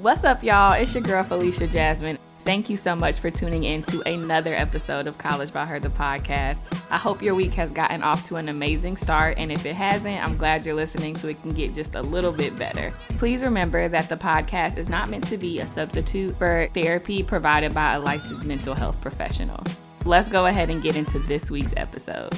What's up, y'all? It's your girl, Felicia Jasmine. Thank you so much for tuning in to another episode of College by Her, the podcast. I hope your week has gotten off to an amazing start, and if it hasn't, I'm glad you're listening so it can get just a little bit better. Please remember that the podcast is not meant to be a substitute for therapy provided by a licensed mental health professional. Let's go ahead and get into this week's episode.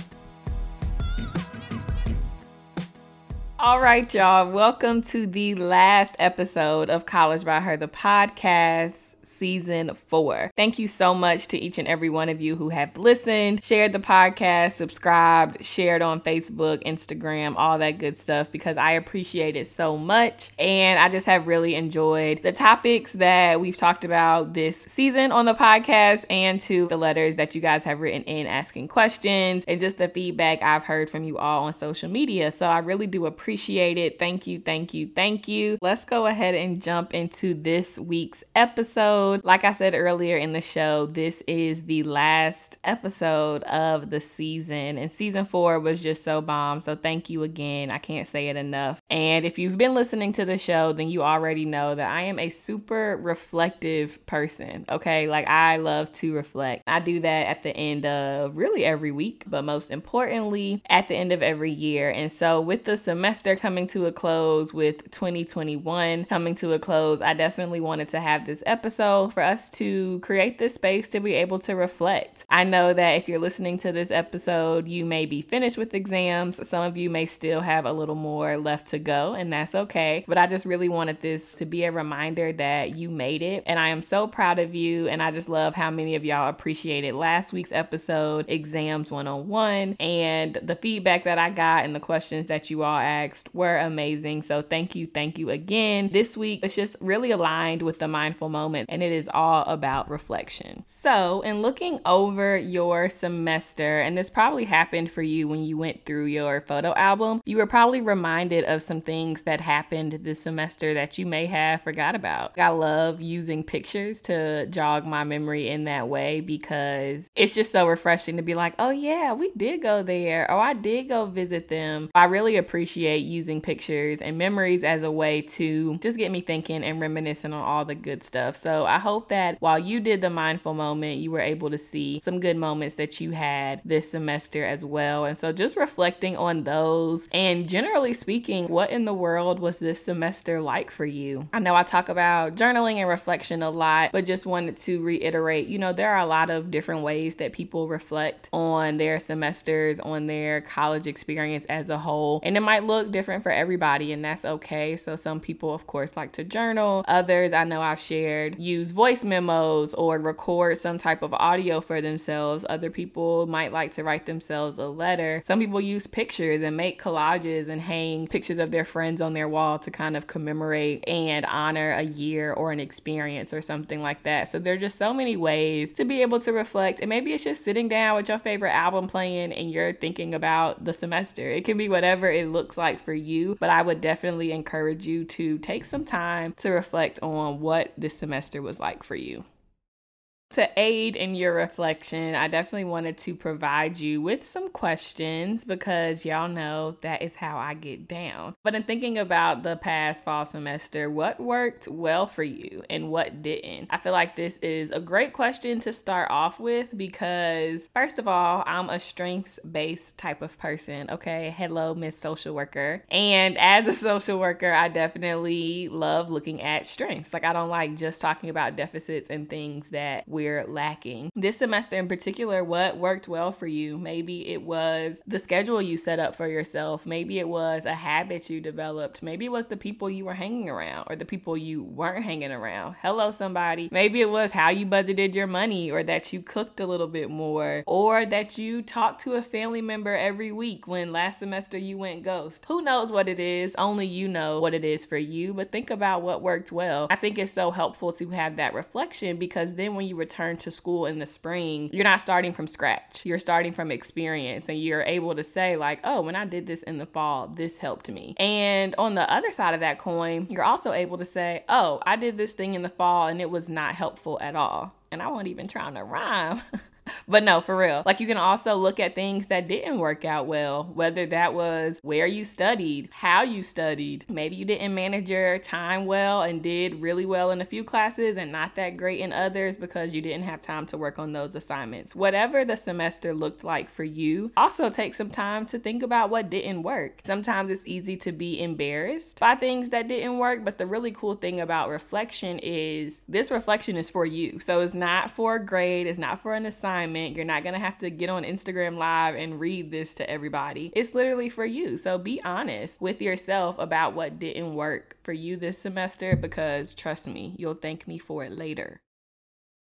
All right, y'all. Welcome to the last episode of College by Her, the podcast season four. Thank you so much to each and every one of you who have listened, shared the podcast, subscribed, shared on Facebook, Instagram, all that good stuff because I appreciate it so much. And I just have really enjoyed the topics that we've talked about this season on the podcast and to the letters that you guys have written in asking questions and just the feedback I've heard from you all on social media. So I really do appreciate it. Thank you, thank you, thank you. Let's go ahead and jump into this week's episode episode. Like I said earlier in the show, this is the last episode of the season, and season four was just so bomb. So thank you again. I can't say it enough. And if you've been listening to the show, then you already know that I am a super reflective person. Okay, like I love to reflect. I do that at the end of really every week, but most importantly, at the end of every year. And so, with the semester coming to a close, with 2021 coming to a close, I definitely wanted to have this episode for us to create this space to be able to reflect. I know that if you're listening to this episode, you may be finished with exams. Some of you may still have a little more left to go, and that's okay. But I just really wanted this to be a reminder that you made it. And I am so proud of you. And I just love how many of y'all appreciated last week's episode, Exams 101. And the feedback that I got and the questions that you all asked were amazing. So thank you, thank you again. This week, it's just really aligned with the mindful moment. And it is all about reflection. So, in looking over your semester, and this probably happened for you when you went through your photo album, you were probably reminded of some things that happened this semester that you may have forgot about. I love using pictures to jog my memory in that way because it's just so refreshing to be like, oh, yeah, we did go there, Oh, I did go visit them. I really appreciate using pictures and memories as a way to just get me thinking and reminiscing on all the good stuff. So, I hope that while you did the mindful moment, you were able to see some good moments that you had this semester as well. And so just reflecting on those and generally speaking, what in the world was this semester like for you? I know I talk about journaling and reflection a lot, but just wanted to reiterate, you know, there are a lot of different ways that people reflect on their semesters, on their college experience as a whole. And it might look different for everybody, and that's okay. So some people, of course, like to journal. Others I know I've shared use use voice memos or record some type of audio for themselves. Other people might like to write themselves a letter. Some people use pictures and make collages and hang pictures of their friends on their wall to kind of commemorate and honor a year or an experience or something like that. So there are just so many ways to be able to reflect. And maybe it's just sitting down with your favorite album playing and you're thinking about the semester. It can be whatever it looks like for you, but I would definitely encourage you to take some time to reflect on what this semester was like for you. To aid in your reflection, I definitely wanted to provide you with some questions because y'all know that is how I get down. But in thinking about the past fall semester, what worked well for you and what didn't? I feel like this is a great question to start off with because, first of all, I'm a strengths based type of person. Okay, hello, Miss Social Worker. And as a social worker, I definitely love looking at strengths. Like, I don't like just talking about deficits and things that we we're lacking. This semester in particular, what worked well for you? Maybe it was the schedule you set up for yourself. Maybe it was a habit you developed. Maybe it was the people you were hanging around or the people you weren't hanging around. Hello, somebody. Maybe it was how you budgeted your money or that you cooked a little bit more or that you talked to a family member every week when last semester you went ghost. Who knows what it is? Only you know what it is for you, but think about what worked well. I think it's so helpful to have that reflection because then when you return to school in the spring, you're not starting from scratch. You're starting from experience and you're able to say, like, oh, when I did this in the fall, this helped me. And on the other side of that coin, you're also able to say, oh, I did this thing in the fall and it was not helpful at all. And I won't even try to rhyme. but no, for real. Like you can also look at things that didn't work out well, whether that was where you studied, how you studied. Maybe you didn't manage your time well and did really well in a few classes and not that great in others because you didn't have time to work on those assignments. Whatever the semester looked like for you, also take some time to think about what didn't work. Sometimes it's easy to be embarrassed by things that didn't work, but the really cool thing about reflection is this reflection is for you. So it's not for a grade, it's not for an assignment. You're not going to have to get on Instagram Live and read this to everybody. It's literally for you. So be honest with yourself about what didn't work for you this semester because trust me, you'll thank me for it later.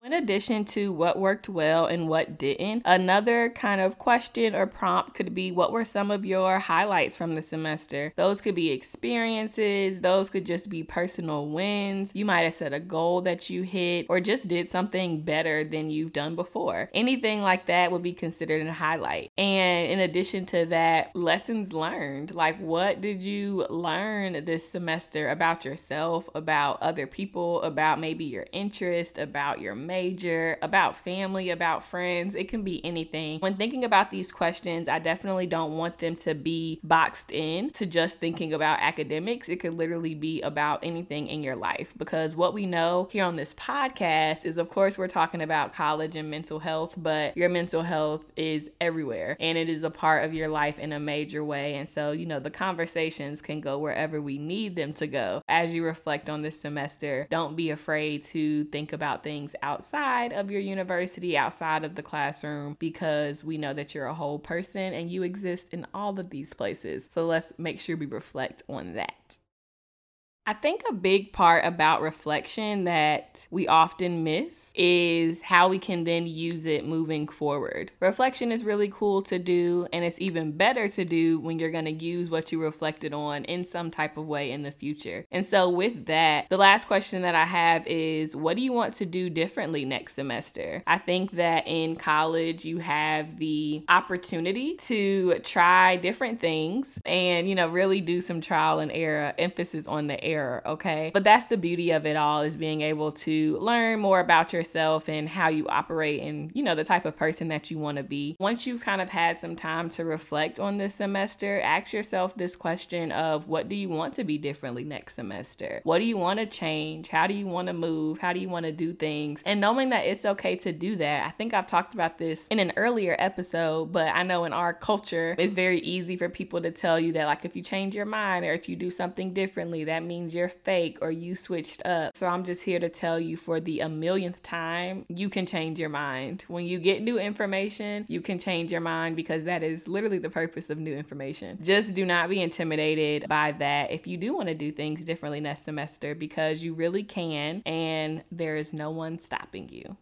In addition to what worked well and what didn't, another kind of question or prompt could be what were some of your highlights from the semester? Those could be experiences, those could just be personal wins. You might have set a goal that you hit or just did something better than you've done before. Anything like that would be considered a highlight. And in addition to that, lessons learned. Like, what did you learn this semester about yourself, about other people, about maybe your interest, about your major, about family, about friends. It can be anything. When thinking about these questions, I definitely don't want them to be boxed in to just thinking about academics. It could literally be about anything in your life because what we know here on this podcast is, of course, we're talking about college and mental health, but your mental health is everywhere and it is a part of your life in a major way. And so, you know, the conversations can go wherever we need them to go. As you reflect on this semester, don't be afraid to think about things out outside of your university, outside of the classroom, because we know that you're a whole person and you exist in all of these places. So let's make sure we reflect on that. I think a big part about reflection that we often miss is how we can then use it moving forward. Reflection is really cool to do, and it's even better to do when you're going to use what you reflected on in some type of way in the future. And so, with that, the last question that I have is what do you want to do differently next semester? I think that in college, you have the opportunity to try different things and, you know, really do some trial and error, emphasis on the error error, okay? But that's the beauty of it all is being able to learn more about yourself and how you operate and, you know, the type of person that you want to be. Once you've kind of had some time to reflect on this semester, ask yourself this question of what do you want to be differently next semester? What do you want to change? How do you want to move? How do you want to do things? And knowing that it's okay to do that. I think I've talked about this in an earlier episode, but I know in our culture, it's very easy for people to tell you that, like, if you change your mind or if you do something differently, that means you're fake or you switched up. So I'm just here to tell you for the a millionth time, you can change your mind. When you get new information, you can change your mind because that is literally the purpose of new information. Just do not be intimidated by that if you do want to do things differently next semester because you really can and there is no one stopping you.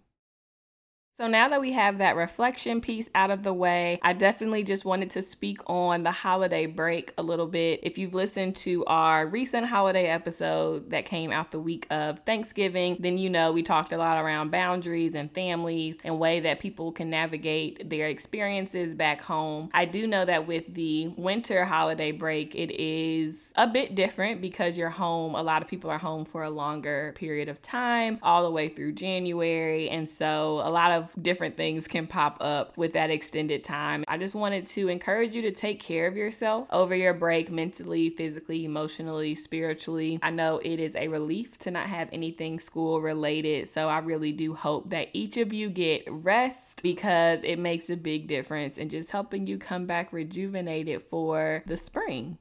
So now that we have that reflection piece out of the way, I definitely just wanted to speak on the holiday break a little bit. If you've listened to our recent holiday episode that came out the week of Thanksgiving, then you know we talked a lot around boundaries and families and way that people can navigate their experiences back home. I do know that with the winter holiday break, it is a bit different because you're home. A lot of people are home for a longer period of time, all the way through January. And so a lot of different things can pop up with that extended time. I just wanted to encourage you to take care of yourself over your break mentally, physically, emotionally, spiritually. I know it is a relief to not have anything school related. So I really do hope that each of you get rest because it makes a big difference in just helping you come back rejuvenated for the spring.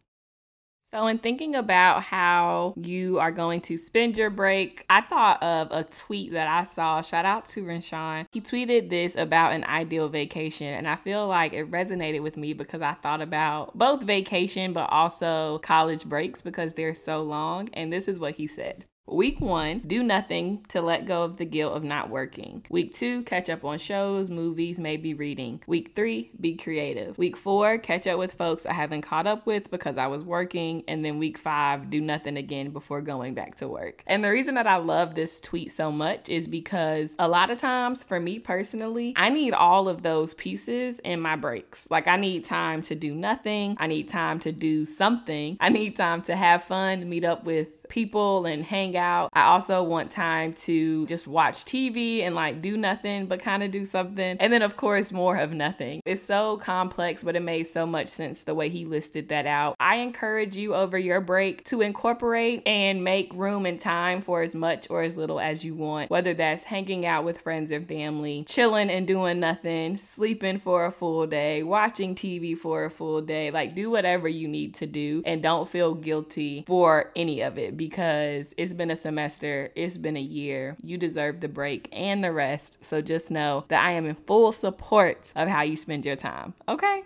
So, in thinking about how you are going to spend your break, I thought of a tweet that I saw. Shout out to Renshawn. He tweeted this about an ideal vacation, and I feel like it resonated with me because I thought about both vacation but also college breaks because they're so long. And this is what he said Week one, do nothing to let go of the guilt of not working. Week two, catch up on shows, movies, maybe reading. Week three, be creative. Week four, catch up with folks I haven't caught up with because I was working. And then week five, do nothing again before going back to work. And the reason that I love this tweet so much is because a lot of times, for me personally, I need all of those pieces in my breaks. Like, I need time to do nothing, I need time to do something, I need time to have fun, meet up with people and hang out. I also want time to just watch TV and like do nothing but kind of do something. And then, of course, more of nothing. It's so complex, but it made so much sense the way he listed that out. I encourage you over your break to incorporate and make room and time for as much or as little as you want, whether that's hanging out with friends and family, chilling and doing nothing, sleeping for a full day, watching TV for a full day. Like, do whatever you need to do and don't feel guilty for any of it because it's been a semester, it's been a year. You deserve the break and the rest. So just know that I am in full support of how you spend your time. Okay?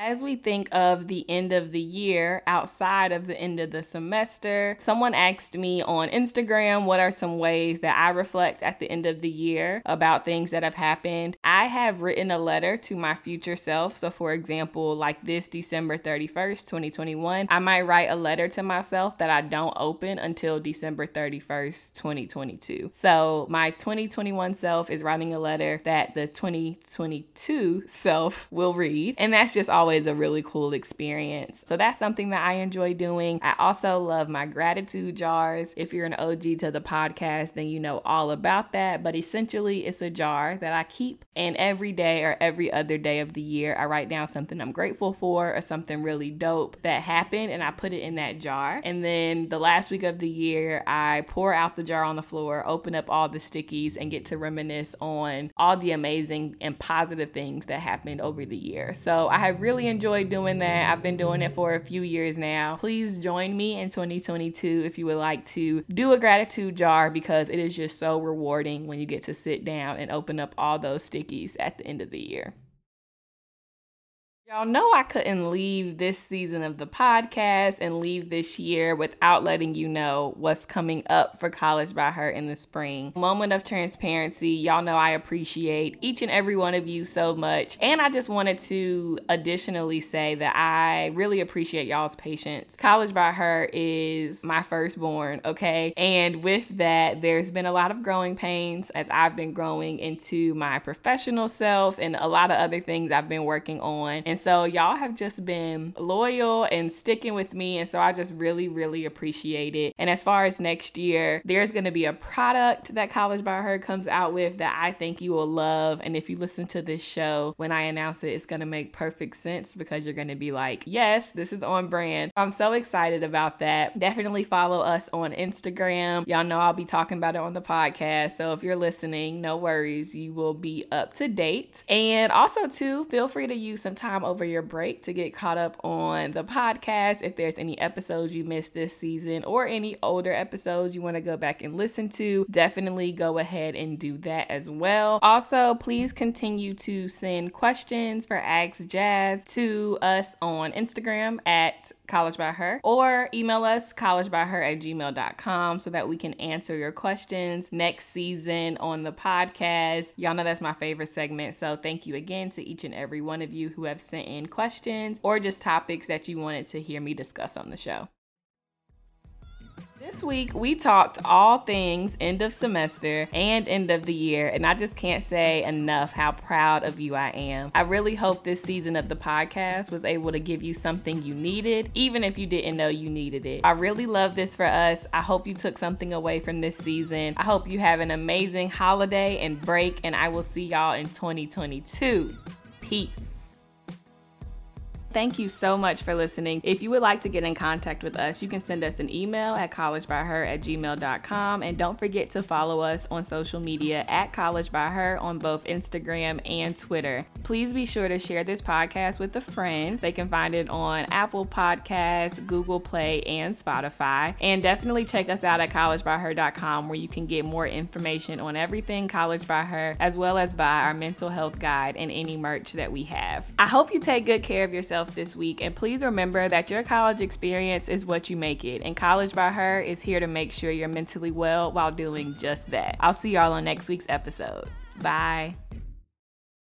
As we think of the end of the year outside of the end of the semester, someone asked me on Instagram what are some ways that I reflect at the end of the year about things that have happened. I have written a letter to my future self. So, for example, like this December 31st, 2021, I might write a letter to myself that I don't open until December 31st, 2022. So, my 2021 self is writing a letter that the 2022 self will read. And that's just always always a really cool experience. So that's something that I enjoy doing. I also love my gratitude jars. If you're an OG to the podcast, then you know all about that. But essentially, it's a jar that I keep, and every day or every other day of the year, I write down something I'm grateful for or something really dope that happened, and I put it in that jar. And then the last week of the year, I pour out the jar on the floor, open up all the stickies, and get to reminisce on all the amazing and positive things that happened over the year. So I have really really enjoyed doing that. I've been doing it for a few years now. Please join me in 2022 if you would like to do a gratitude jar because it is just so rewarding when you get to sit down and open up all those stickies at the end of the year. Y'all know I couldn't leave this season of the podcast and leave this year without letting you know what's coming up for College by Her in the spring. Moment of transparency. Y'all know I appreciate each and every one of you so much. And I just wanted to additionally say that I really appreciate y'all's patience. College by Her is my firstborn, okay? And with that, there's been a lot of growing pains as I've been growing into my professional self and a lot of other things I've been working on. And so y'all have just been loyal and sticking with me. And so I just really, really appreciate it. And as far as next year, there's going to be a product that College by Her comes out with that I think you will love. And if you listen to this show, when I announce it, it's going to make perfect sense because you're going to be like, yes, this is on brand. I'm so excited about that. Definitely follow us on Instagram. Y'all know I'll be talking about it on the podcast. So if you're listening, no worries. You will be up to date. And also, too, feel free to use some time over your break to get caught up on the podcast. If there's any episodes you missed this season or any older episodes you want to go back and listen to, definitely go ahead and do that as well. Also, please continue to send questions for Ask Jazz to us on Instagram at College by Her or email us collegebyher at gmail.com so that we can answer your questions next season on the podcast. Y'all know that's my favorite segment. So thank you again to each and every one of you who have sent in questions or just topics that you wanted to hear me discuss on the show. This week, we talked all things end of semester and end of the year, and I just can't say enough how proud of you I am. I really hope this season of the podcast was able to give you something you needed, even if you didn't know you needed it. I really love this for us. I hope you took something away from this season. I hope you have an amazing holiday and break, and I will see y'all in 2022. Peace. Thank you so much for listening. If you would like to get in contact with us, you can send us an email at collegebyher at gmail.com. And don't forget to follow us on social media at College by Her on both Instagram and Twitter. Please be sure to share this podcast with a friend. They can find it on Apple Podcasts, Google Play, and Spotify. And definitely check us out at collegebyher.com where you can get more information on everything College by Her, as well as buy our mental health guide and any merch that we have. I hope you take good care of yourself yourself this week. And please remember that your college experience is what you make it. And College by Her is here to make sure you're mentally well while doing just that. I'll see y'all on next week's episode. Bye.